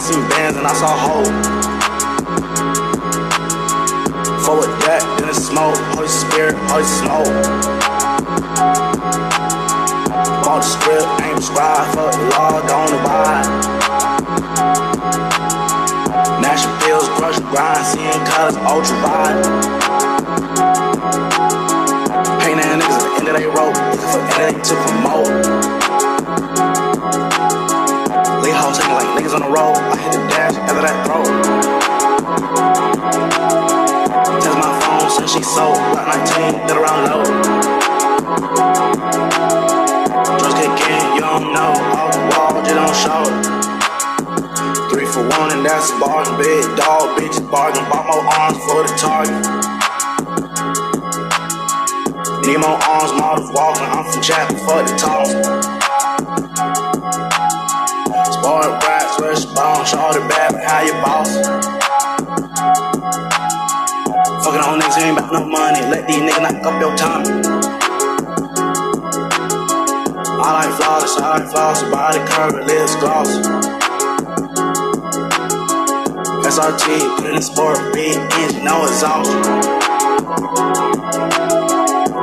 seen bands and I saw hope. Forward that, then it's smoke. Holy Spirit, Holy smoke. Bought the script, ain't prescribed. Fuck the law, don't abide. National pills, crush grind, seeing colors, ultra wide. Pain that niggas at the end of their rope, looking for anything to promote. Lee hoes hanging like niggas on the road. I hit the dash after that throw. Test my phone since she sold. Block 19, get around low. Drugs kick in, you don't know. Off the wall, just don't show. Three for one, and that's a bargain. Big dog, bitch, bargain. Bought more arms for the target. Need more arms, more of walking. I'm from Chapel, fuck the toss. Spoiled brats, rich bone, shorty bad, but how you boss? Fucking on niggas ain't about no money, let these niggas knock up your tongue. I like flawless, I like flawless, body curve, lips gloss. SRT, put in the sport, big engine, no exhaust.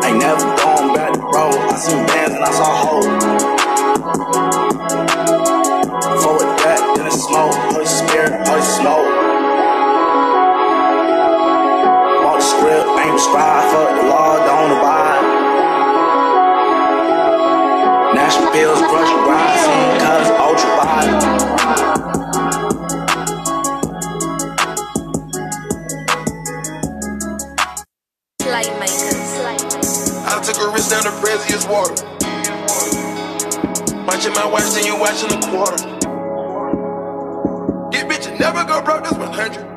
Ain't never going back to road, I seen bands and I saw hoes. National bills, crush grind, seeing colors, ultra wide. I took a risk down the Braziers water. Watching my watch, then you watching the quarter. Get bitch, you never go broke, that's 100.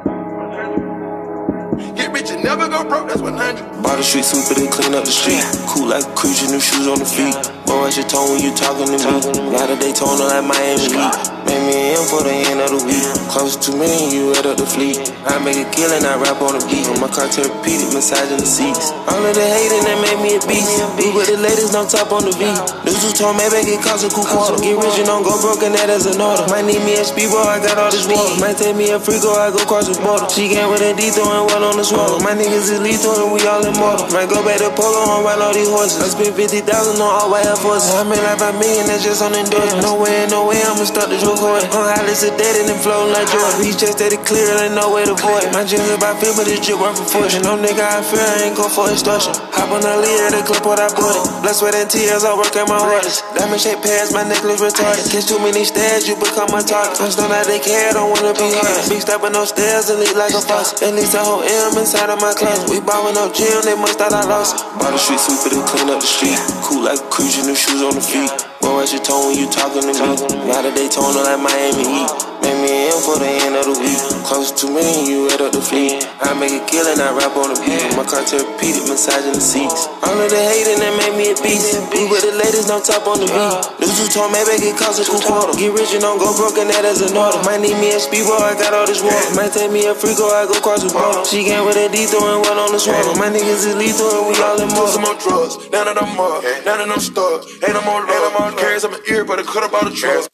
Get bitch, you never go broke, that's 100. Bought the street sweeper, they clean up the street. Cool like a cruise, your new shoes on the feet. What's your tone when you talking to me? Got a Daytona like Miami Heat. Me M for the end of the week. Close to me, you head up the fleet. I make a killing, I rap on the beat. My car therapeutic, massaging the seats. All of the hating that made me a beast. Be with the ladies, no top on the V. News who told me back it cost a cool quarter. Get rich and don't go broke, and that is an order. Might need me a speedball, I got all this water. Might take me a free go, I go cross the border. She came with a D throwing well on the swallow. My niggas is lethal and we all immortal. Might go back to polo on ride all these horses. I spent 50,000 on all white Forces. I made like 5 million, that's just on endorsement. No way, no way, I'ma start the joke hard. On highlights of dead and floating like Jordan. These checks that it clear, and no way to void. My jeans about feel, but this drip worth a fortune. No nigga I fear, I ain't go for extortion. Hop on the lead, the clip what I bought it. Blood, sweat, and tears, I work at my hardest. Diamond shaped pants, my necklace retarded. Catch too many stairs, you become a. First don't that they care, don't wanna be hard. Big step up no stairs and leak like a faucet. At least I hold M inside of my closet. We ballin' no gym, they must thought I lost it. Bought the street sweeper, they clean up the street. Cool like a cruise, new shoes on the feet. Boy, what's your tone when you talking to me? Got a Daytona like Miami Heat. Make me an for the end of the week. Close to me, you head up the fleet. I make a killing, I rap on the beat. My car therapeutic, massaging the seats. All of the hating that made me a beast. Be with the ladies, no top on the beat. News who told me back it cost a cool quarter. Get rich and don't go broke, and that is an order. Might need me a speedball, I got all this water. Might take me a free go, I go cross the border. She came with a D throwing one on the swallow. My niggas is lethal and we all in Put some more. more drugs, now that I'm up, now that I'm stuck. Ain't no more love, carries on my ear, but I cut up all the trust.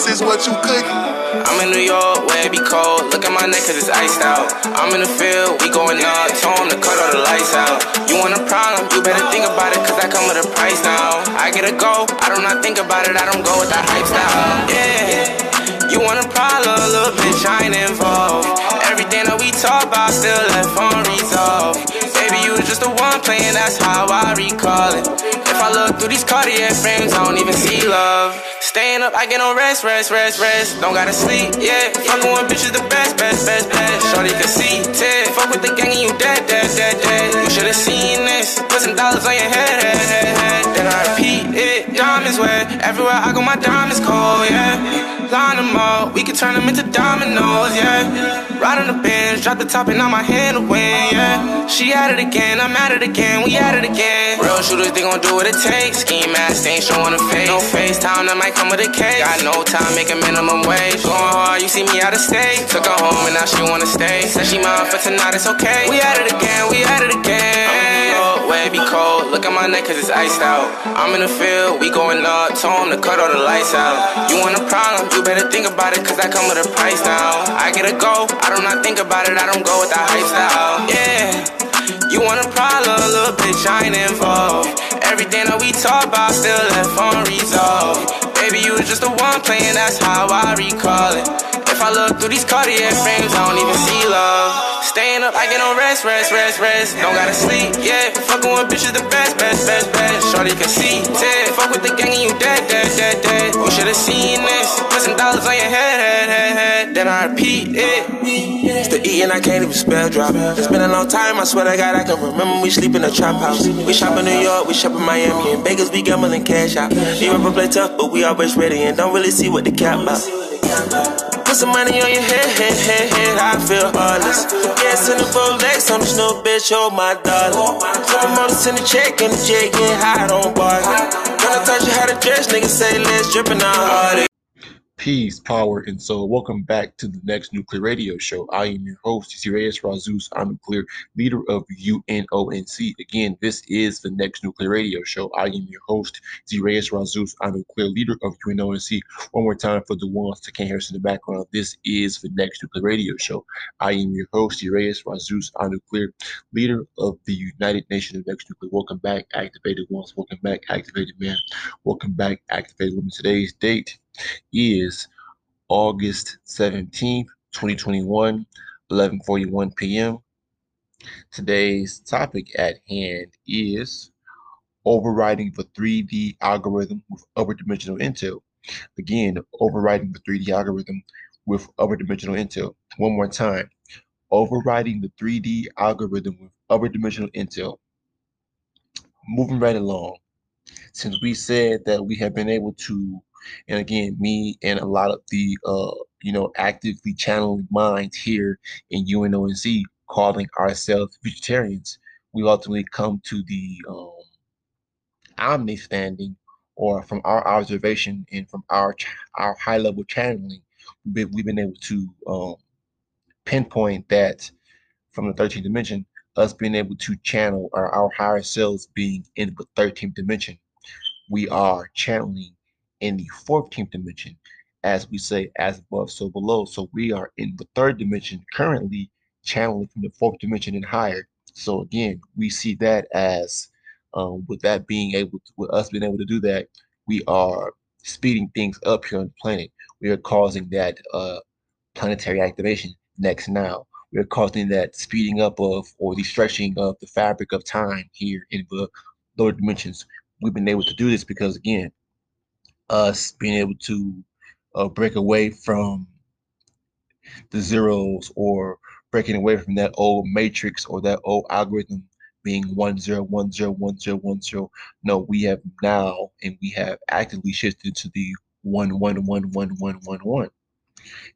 Since is what you cooking. I'm in New York where it be cold. Look at my neck cause it's iced out. I'm in the field, we going up. Told 'em to cut all the lights out. You want a problem? You better think about it cause I come with a price now. I get a go, I do not think about it, I don't go with that hype style. Yeah. You want a problem, little bitch, I ain't involved. Everything that we talk about still left unresolved. Baby, you was just the one playing, that's how I recall it. If I look through these Cartier frames, I don't even see love. Staying up, I get no rest, rest, rest, rest. Don't gotta sleep, yeah. Fucking with bitches the best, best, best, best. Shorty can see, Ted. Fuck with the gang and you dead, dead, dead, dead. You should've seen this. Put some dollars on your head, head, head, head. Then I repeat it. Diamonds wet. Everywhere I go, my diamonds cold, yeah. line them up. We can turn them into dominoes, yeah. Ride on the bench, drop the top and on my hand to win, yeah. She at it again, I'm at it again, we at it again. Real shooters, they gon' do what it takes. Scheme mask, ain't showing a face. No FaceTime, that might come with a case. Got no time, making minimum wage. Going hard, you see me out of state. Took her home and now she wanna stay. Said she mine for tonight, it's okay. We at it again, we at it again. Way be cold, look at my neck cause it's iced out. I'm in the field, we going up, told him to cut all the lights out. You want a problem, you better think about it cause I come with a price now. I get a go, I do not not think about it, I don't go with the hype style. Yeah. You want a problem, little bitch, I ain't involved. Everything that we talk about still left unresolved. Baby, you was just the one playing, that's how I recall it. If I look through these Cartier frames, I don't even see love. Staying up, I get no rest, rest, rest, rest. Don't gotta sleep, yeah. Fucking with bitches the best, best, best, best. Shorty can see, dead. Fuck with the gang and you dead, dead, dead, dead. You should've seen this. Put some dollars on your head, head, head, head. Then I repeat it. It's the E and I can't even spell drop. It's been a long time, I swear to God, I can remember we sleep in a trap house. We shop in New York, we shop in Miami, in Vegas, we gambling cash out. We ever play tough, but we always ready and don't really see what the cap about. Put some money on your head, head, head, head, I feel heartless. Yeah, send a Rolex on this new bitch, oh my darling. Them on a check and the check, get high, don't bargain. When I touch you how to dress, niggas say let's drippin' out hard. Peace, power, and soul. Welcome back to the next nuclear radio show. I am your host, Reyes Razus. I'm a clear leader of UNONC. Again, this is the next nuclear radio show. I am your host, Reyes Razus. I'm a clear leader of UNONC. One more time for the ones that can't hear us in the background. This is the next nuclear radio show. I am your host, Reyes Razus. I'm a clear leader of the United Nations of Next Nuclear. Welcome back, activated ones. Welcome back, activated man. Welcome back, activated women. Today's date is August 17th, 2021, 11:41 p.m. Today's topic at hand is overriding the 3D algorithm with upper dimensional intel. Again, overriding the 3D algorithm with upper dimensional intel. One more time. Overriding the 3D algorithm with upper dimensional intel. Moving right along. Since we said that we have been able to and again, me and a lot of the uh, you know actively channeling minds here in UNONC calling ourselves Futuritarians, we ultimately come to the um, omni standing, or from our observation and from our our high level channeling, we've been, able to um, pinpoint that from the 13th dimension, us being able to channel our, our higher selves being in the 13th dimension, we are channeling in the 14th dimension, as we say, as above, so below. So we are in the third dimension currently channeling from the fourth dimension and higher. So again, we see that as um, with that being able to, with us being able to do that, we are speeding things up here on the planet. We are causing that uh, planetary activation next now. We are causing that speeding up of or the stretching of the fabric of time here in the lower dimensions. We've been able to do this because again, us being able to uh, break away from the zeros or breaking away from that old matrix or that old algorithm being one zero one zero one zero one zero. No, we have now and we have actively shifted to the one one one one one one one,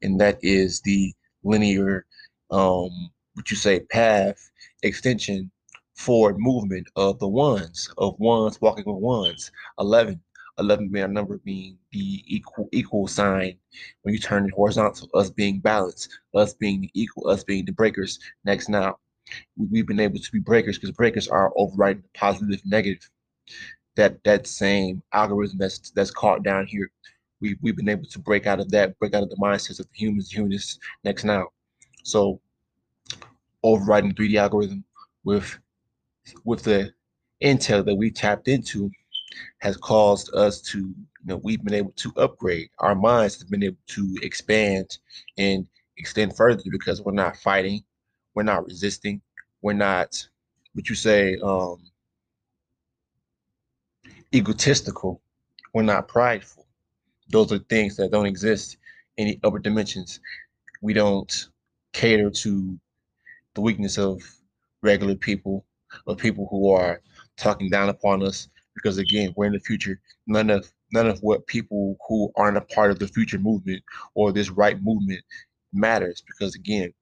and that is the linear, um, what you say, path extension forward movement of the ones of ones walking with ones. Eleven 11 being a number being the equal equal sign when you turn it horizontal, us being balanced, us being the equal, us being the breakers. Next now, we've been able to be breakers because breakers are overriding the positive, negative. That that same algorithm that's that's caught down here. We we've been able to break out of that, break out of the mindsets of the humans, humanists next now. So overriding the 3D algorithm with with the intel that we tapped into has caused us to, you know, we've been able to upgrade. Our minds have been able to expand and extend further because we're not fighting, we're not resisting, we're not, what you say, um, egotistical, we're not prideful. Those are things that don't exist in the upper dimensions. We don't cater to the weakness of regular people or people who are talking down upon us because again, we're in the future. None of none of what people who aren't a part of the future movement or this right movement matters because again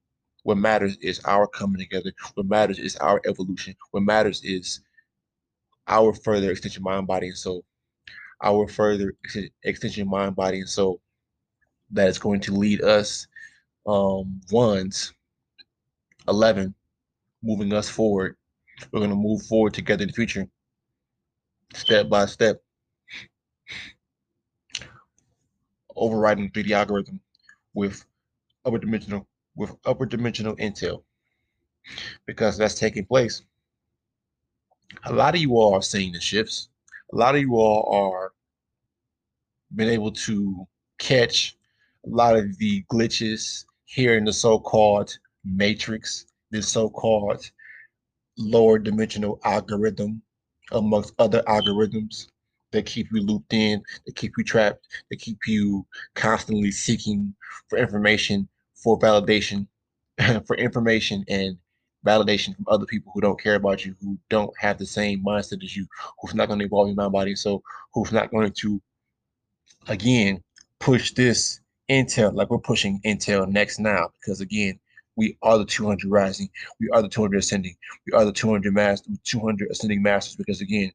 what matters is our coming together. What matters is our evolution. What matters is our further extension mind body and soul. Our further extension mind body and soul that is going to lead us um ones 11 moving us forward. We're going to move forward together in the future step by step overriding 3D algorithm with upper dimensional with upper dimensional intel because that's taking place. A lot of you all are seeing the shifts. A lot of you all are been able to catch a lot of the glitches here in the so-called matrix, this so-called lower dimensional algorithm amongst other algorithms that keep you looped in, that keep you trapped, that keep you constantly seeking for information, for validation, for information and validation from other people who don't care about you, who don't have the same mindset as you, who's not going to evolve your mind body, so who's not going to, again, push this intel like we're pushing intel next now, because again, we are the 200 rising, we are the 200 ascending, we are the 200 master, 200 ascending masters, because again,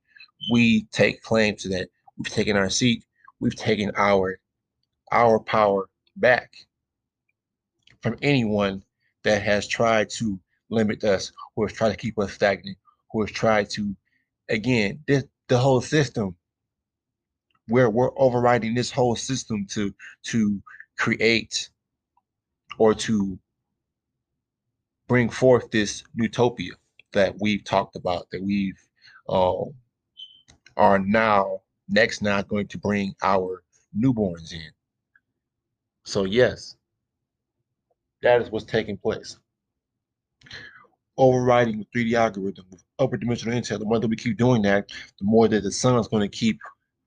we take claim to that. We've taken our seat. We've taken our our power back from anyone that has tried to limit us, who has tried to keep us stagnant, who has tried to, again, this the whole system where we're overriding this whole system to to create or to bring forth this utopia that we've talked about, that we've um, are now next now going to bring our newborns in. So yes, that is what's taking place. Overriding the 3D algorithm with upper dimensional intel, the more that we keep doing that, the more that the sun is going to keep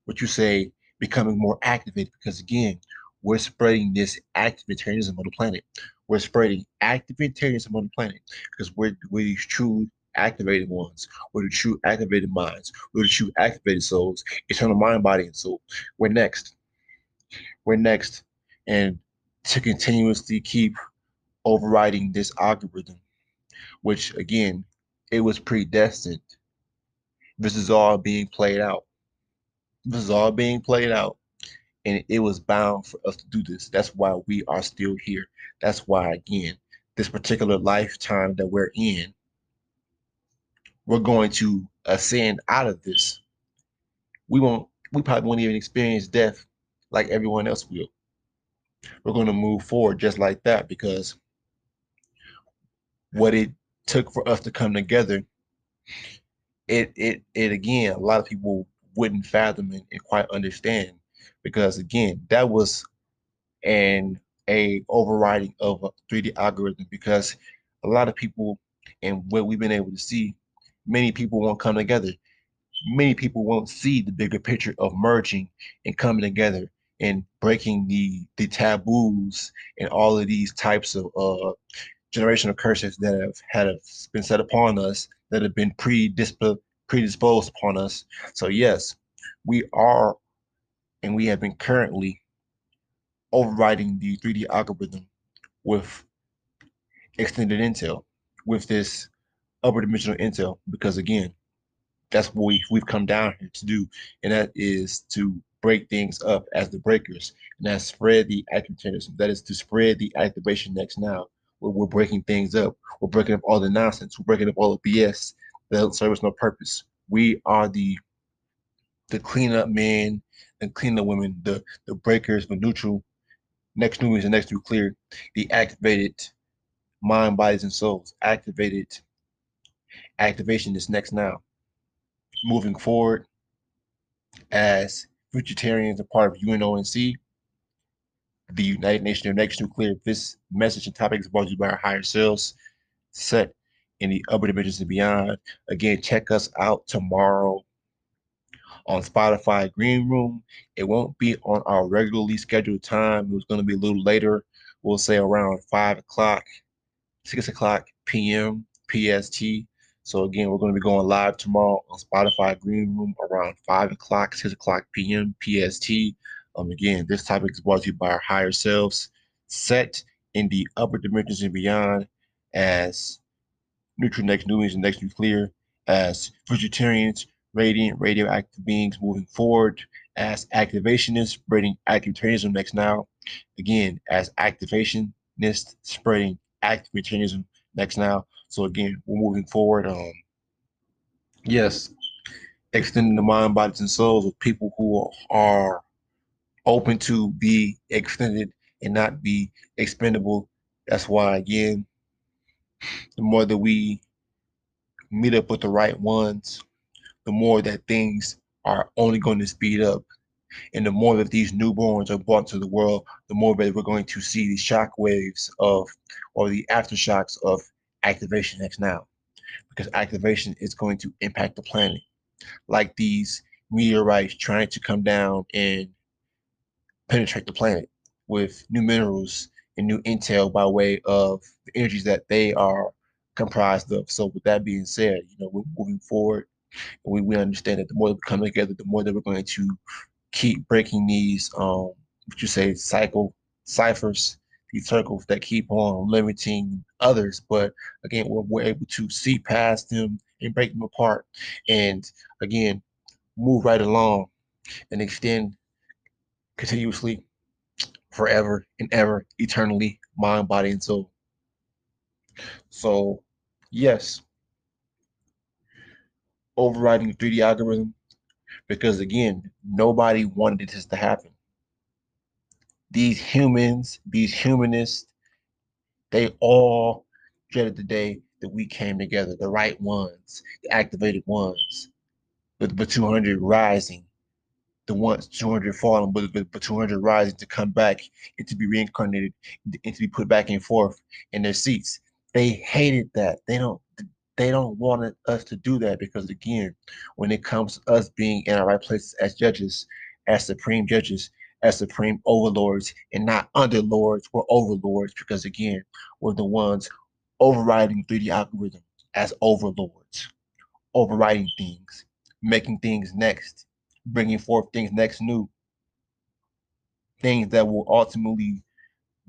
what you say becoming more activated. Because again, we're spreading this active activitarianism on the planet. We're spreading active activitarianism on the planet because we're, we're these true activated ones. We're the true activated minds. We're the true activated souls. Eternal mind, body, and soul. We're next. We're next. And to continuously keep overriding this algorithm, which again, it was predestined. This is all being played out. This is all being played out. And it was bound for us to do this. That's why we are still here. That's why, again, this particular lifetime that we're in we're going to ascend out of this. We won't, we probably won't even experience death like everyone else will. We're going to move forward just like that because what it took for us to come together, it it it again, a lot of people wouldn't fathom and, and quite understand because again, that was an a overriding of a 3D algorithm because a lot of people and what we've been able to see many people won't come together. Many people won't see the bigger picture of merging and coming together and breaking the the taboos and all of these types of uh, generational curses that have had have been set upon us that have been predisp- predisposed upon us. So yes, we are and we have been currently overriding the 3D algorithm with extended intel with this upper dimensional intel because again, that's what we, we've come down here to do, and that is to break things up as the breakers, and that's spread the activation. That is to spread the activation next now. Where we're breaking things up, we're breaking up all the nonsense, we're breaking up all the BS that serves no purpose. We are the the cleanup men and clean the women, the the breakers, the neutral, next new is the next nuclear, the activated mind, bodies, and souls, activated. Activation is next now. Moving forward, as Futuritarians are part of UNONC, the United Nations of Next Nuclear, this message and topic is brought to you by our higher selves, set in the upper dimensions and beyond. Again, check us out tomorrow on Spotify Green Room. It won't be on our regularly scheduled time. It was going to be a little later. We'll say around five o'clock, six o'clock p.m. PST So again, we're going to be going live tomorrow on Spotify Green Room around five o'clock, six o'clock p.m. PST. Um, again, this topic is brought to you by our higher selves, set in the upper dimensions and beyond, as neutral next newbies and next nuclear, as Futuritarians, radiant, radioactive beings moving forward, as activationists spreading activitarianism next now. Again, as activationists spreading activitarianism next now. So again, we're moving forward. Um, yes, extending the mind, bodies, and souls of people who are open to be extended and not be expendable. That's why again, the more that we meet up with the right ones, the more that things are only going to speed up. And the more that these newborns are brought to the world, the more that we're going to see the shock waves of or the aftershocks of activation X now. Because activation is going to impact the planet. Like these meteorites trying to come down and penetrate the planet with new minerals and new intel by way of the energies that they are comprised of. So with that being said, you know, we're moving forward we, we understand that the more that we come together, the more that we're going to keep breaking these um what you say cycle ciphers, these circles that keep on limiting others. But again, we're, we're able to see past them and break them apart and again move right along and extend continuously forever and ever, eternally, mind, body, and soul. So, yes, overriding the 3D algorithm because again, nobody wanted this to happen. These humans, these humanists, they all dreaded the day that we came together, the right ones, the activated ones, with the 200 rising, the ones 200 falling, but the 200 rising to come back and to be reincarnated and to be put back and forth in their seats. They hated that. They don't they don't want us to do that because again, when it comes to us being in our right places as judges, as supreme judges, as supreme overlords, and not underlords, we're overlords because again, we're the ones overriding 3D algorithm as overlords, overriding things, making things next, bringing forth things next new, things that will ultimately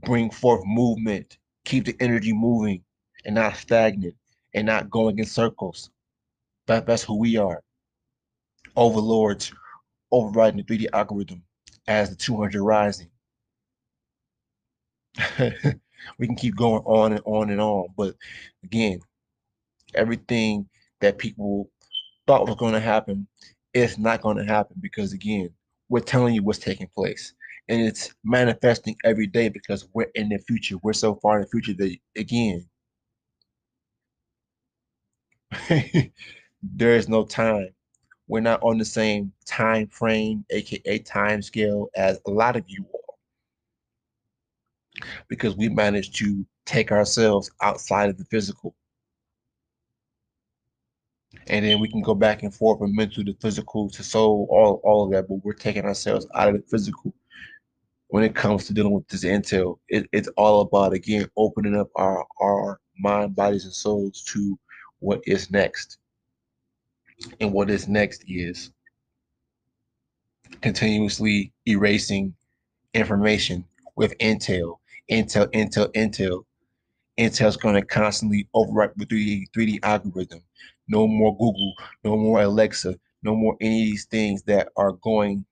bring forth movement, keep the energy moving and not stagnant and not going in circles. That, that's who we are. Overlords overriding the 3D algorithm as the 200 rising. we can keep going on and on and on. But again, everything that people thought was going to happen is not going to happen because, again, we're telling you what's taking place. And it's manifesting every day because we're in the future. We're so far in the future that, again, there is no time. We're not on the same time frame, aka time scale, as a lot of you are. Because we managed to take ourselves outside of the physical. And then we can go back and forth from mental to physical to soul, all, all of that, but we're taking ourselves out of the physical when it comes to dealing with this intel. It, it's all about again opening up our our mind, bodies, and souls to what is next. And what is next is continuously erasing information with Intel, Intel, Intel, Intel. Intel's going to constantly overwrite the 3D, 3D algorithm. No more Google, no more Alexa, no more any of these things that are going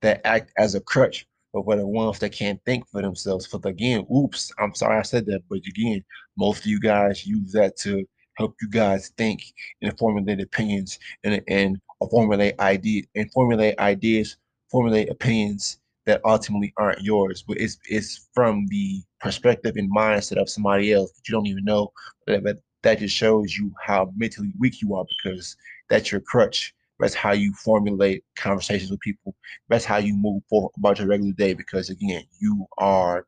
that act as a crutch for the ones that can't think for themselves. For the, again, oops, I'm sorry I said that, but again, most of you guys use that to help you guys think and formulate opinions and, and formulate ideas and formulate ideas, formulate opinions that ultimately aren't yours, but it's it's from the perspective and mindset of somebody else that you don't even know. But that just shows you how mentally weak you are because that's your crutch. That's how you formulate conversations with people. That's how you move forward about your regular day because again, you are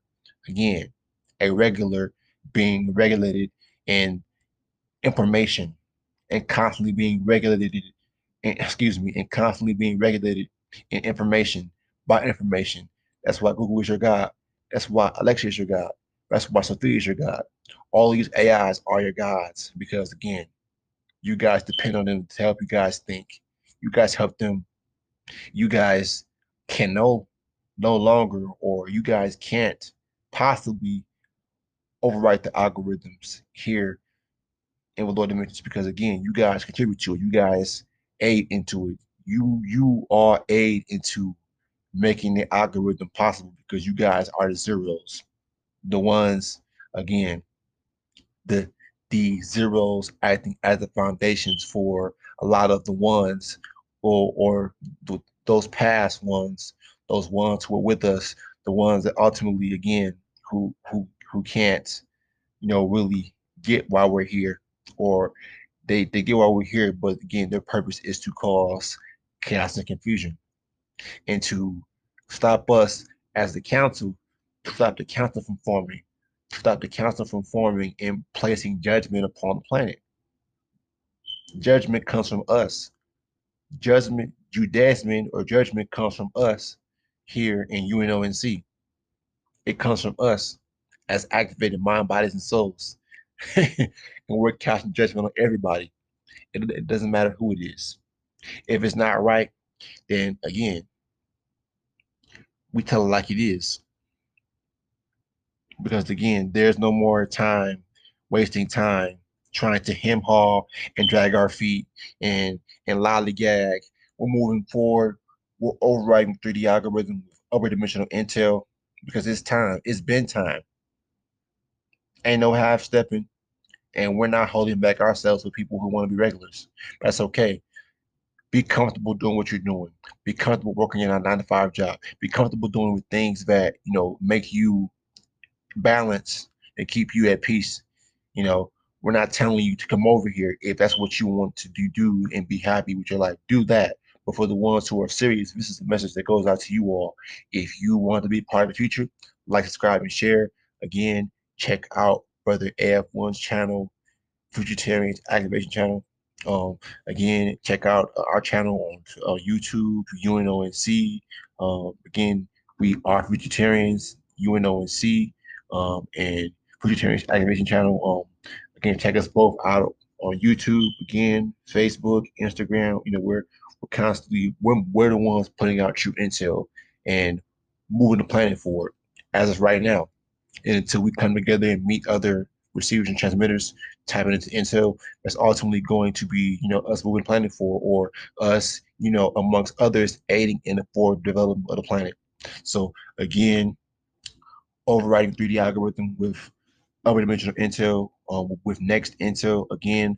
again a regular being regulated and information and constantly being regulated and excuse me and constantly being regulated in information by information that's why google is your god that's why alexa is your god that's why sophia is your god all these ais are your gods because again You guys depend on them to help you guys think. You guys help them. You guys can no no longer, or you guys can't possibly overwrite the algorithms here in the lower dimensions because again, you guys contribute to it. You guys aid into it. You you are aid into making the algorithm possible because you guys are the zeros, the ones again, the the zeros acting as the foundations for a lot of the ones or or those past ones, those ones who are with us, the ones that ultimately again who who who can't, you know, really get why we're here or they they get why we're here, but again, their purpose is to cause chaos and confusion and to stop us as the council, to stop the council from forming, to stop the council from forming and placing judgment upon the planet. Judgment comes from us. Judgment, Judaism or judgment comes from us here in UNONC. It comes from us as activated mind, bodies, and souls. and we're casting judgment on everybody. It, it doesn't matter who it is. If it's not right, then again, we tell it like it is. Because again, there's no more time wasting time trying to hem haul and drag our feet and and lollygag. We're moving forward. We're overriding 3D algorithm with upper dimensional intel because it's time. It's been time. Ain't no half stepping and we're not holding back ourselves with people who want to be regulars. That's okay. Be comfortable doing what you're doing. Be comfortable working in a nine to five job. Be comfortable doing with things that you know make you balance and keep you at peace. You know, we're not telling you to come over here if that's what you want to do, do and be happy with your life. Do that. But for the ones who are serious, this is the message that goes out to you all. If you want to be part of the future, like, subscribe, and share. Again, check out Brother AF1's channel, Futuritarians Activation channel. Um, again, check out uh, our channel on uh, YouTube, UNONC. Um, again, we are Futuritarians, UNONC, um, and Futuritarians Activation channel. Um, again, check us both out on YouTube, again, Facebook, Instagram. You know, we're we're constantly we're, we're the ones putting out true intel and moving the planet forward as of right now and until we come together and meet other receivers and transmitters, tapping into intel, that's ultimately going to be, you know, us moving planning for, or us, you know, amongst others aiding in the forward development of the planet. So again, overriding 3D algorithm with upper dimensional intel, uh, with next intel, again,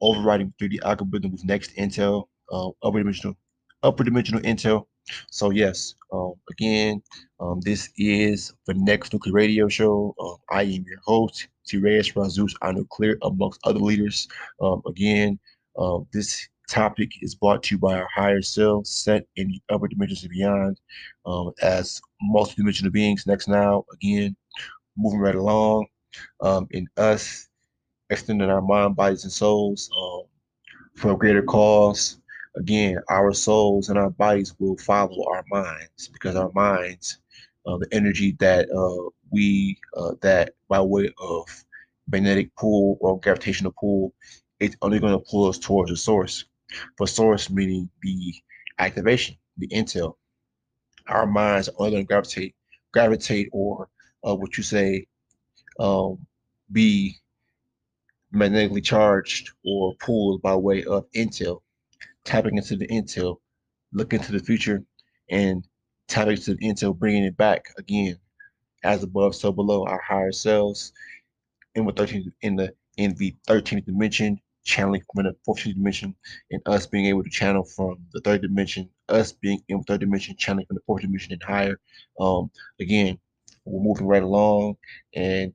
overriding 3D algorithm with next intel, uh, upper dimensional, upper dimensional intel, so yes, um, again, um, this is the next nuclear radio show. Um, I am your host, T. Reyes Razus, nuclear, amongst other leaders. Um, again, um, this topic is brought to you by our higher self, set in the upper dimensions and beyond, um, as multidimensional beings. Next now, again, moving right along, in us extending our mind, bodies, and souls for a greater cause again, our souls and our bodies will follow our minds because our minds, uh, the energy that uh, we, uh, that by way of magnetic pull or gravitational pull, it's only going to pull us towards the source. For source meaning the activation, the intel. Our minds are only going to gravitate, gravitate, or uh, what you say, um, be magnetically charged or pulled by way of intel tapping into the intel, looking to the future, and tapping into the intel, bringing it back again, as above, so below, our higher selves, in the 13th in the in the 13th dimension, channeling from the 14th dimension, and us being able to channel from the third dimension, us being in the third dimension, channeling from the fourth dimension and higher. Um, again, we're moving right along, and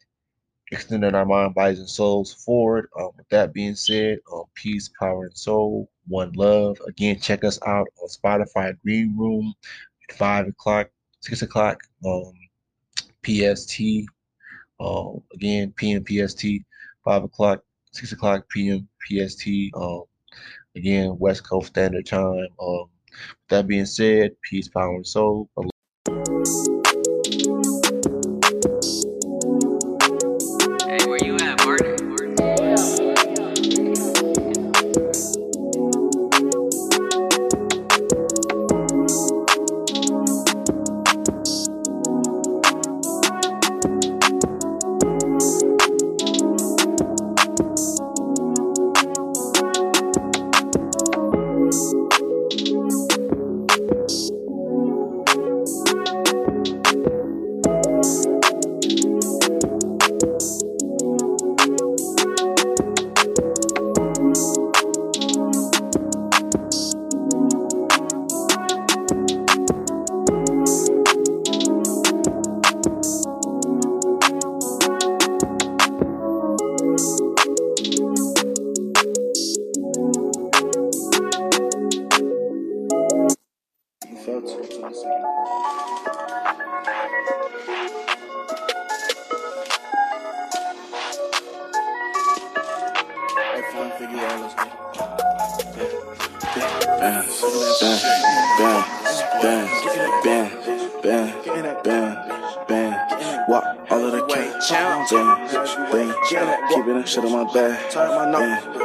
extending our mind, bodies, and souls forward. Um, with that being said, um, peace, power, and soul, one love. Again, check us out on Spotify Green Room at 5 o'clock, 6 o'clock um, PST. Um, again, PM PST, 5 o'clock, 6 o'clock PM PST. Um, again, West Coast Standard Time. Um, that being said, peace, power, and soul. Shit on my bang.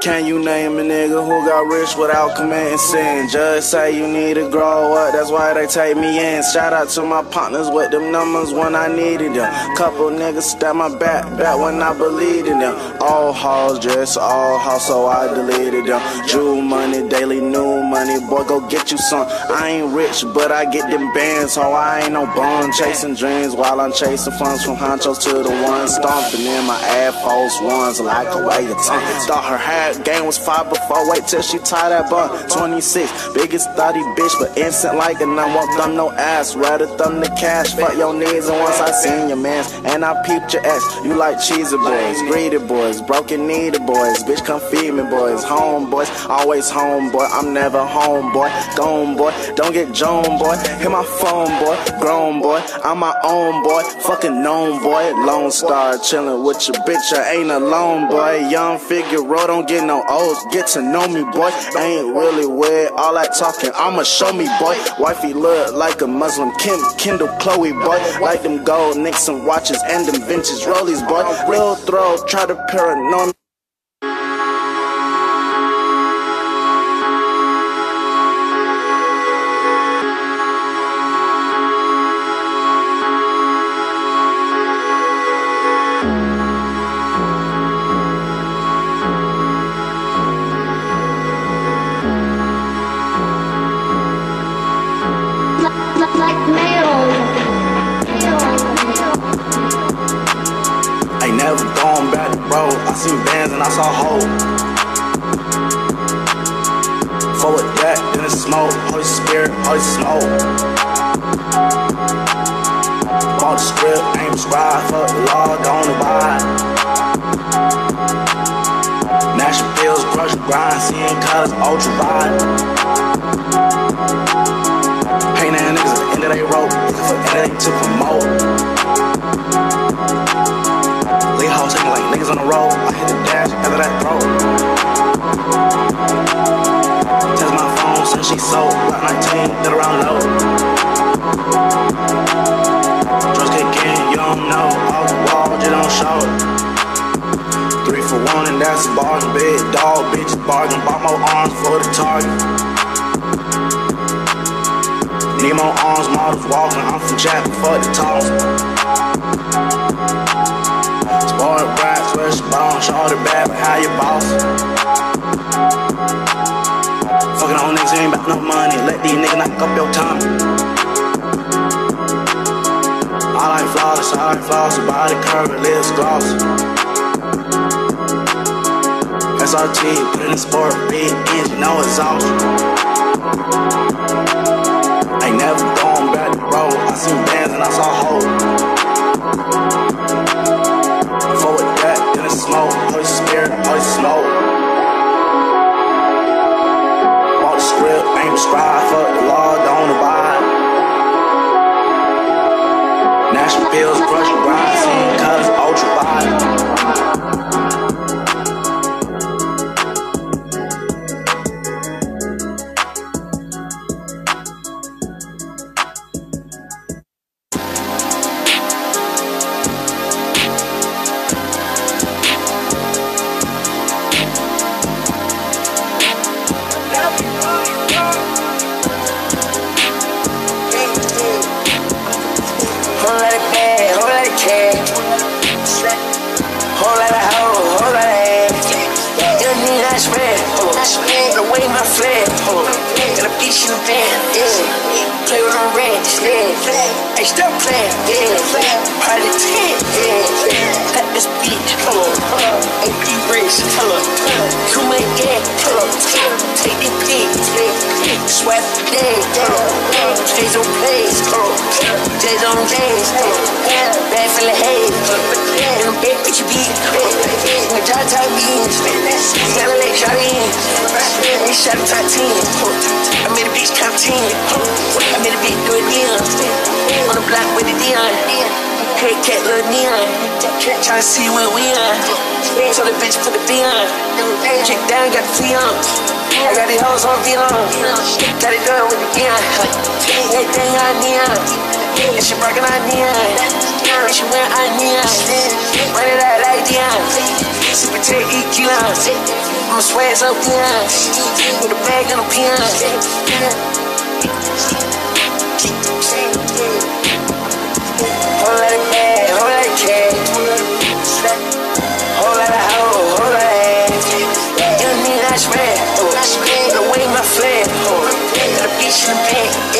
Can you name a nigga who got rich without committing sin? Just say you need to grow up, that's why they take me in. Shout out to my partners with them numbers when I needed them. Couple niggas stab my back, back when I believed in them. All halls, just all halls, so I deleted them. Jewel money, daily new money, boy, go get you some. I ain't rich, but I get them bands, so I ain't no bum. Chasing dreams while I'm chasing funds from honchos to the ones stomping in my ass false ones like a way of tongue. Thought her hair game was five before. Wait till she tie that bun. 26, biggest thotty bitch, but instant like and I won't thumb no ass. Rather thumb the cash, fuck your needs. And once I seen your mans, and I peeped your ass. You like cheesy boys, greedy boys, broken needed boys. Bitch, come feed me, boys. Home boys, always home boy. I'm never home boy. Gone boy, don't get Joan boy. Hit my phone boy, grown boy. I'm my own boy, fucking known boy. Lone Star chillin' with your bitch. I ain't alone boy. Young figure, don't get get no O's, get to know me, boy. Ain't really weird, all that talking, I'ma show me, boy. Wifey look like a Muslim, Kim, Kendall, Chloe, boy. Like them gold Nixon watches and them vintage rollies, boy. Real throw, try to paranoid. And I saw hope. Forward that, then it's smoke. Holy Spirit, Holy Smoke. Bought the script, ain't prescribed. Fuck the law, don't abide. National pills, brush grind, seeing colors, ultra wide. Pain that niggas at the end of their rope, looking for end to promote. Lee hoes taking like niggas on the road. I hit the dash after that throw. Test my phone since she sold. Black 19, get around low. Drugs kick in, you don't know. Off the wall, you don't show. Three for one, and that's a bargain. Big dog, bitches bargain. Bought more arms for the target. Walking. I'm from Jack, fuck the toss. Spoiled bright, switch bone, show the bad, but how you boss? Fucking on niggas ain't about no money, let these niggas knock up your tongue. I like flawless, I like flawless, body curve, lips gloss. SRT, put in the sport, big engine, no exhaust. National pills, brush, scene, cuz, ultra wide. J's on J's, bag full of haze. In the big bitch beat, in the dry top beans. Gotta let y'all in. They shot a top 10. I made a bitch top 10. I made a bitch do it again. On the block with the Dion. Hey, cat, little neon. Tryna see where we on. Tell the bitch put the B on. Kick down, got the T on. I got these hoes on V on. Got it done with the neon. Everything on neon. And she rockin' on neon. And she wearing on neon. Run it out like Dion. Super Tech EQ on. I'ma swag so Dion. With a bag and a peon. Whole lot of bag, whole lot of cash. Whole lot of hoe, whole lot of ass. You need that spread. The way my flag. The bitch in the back.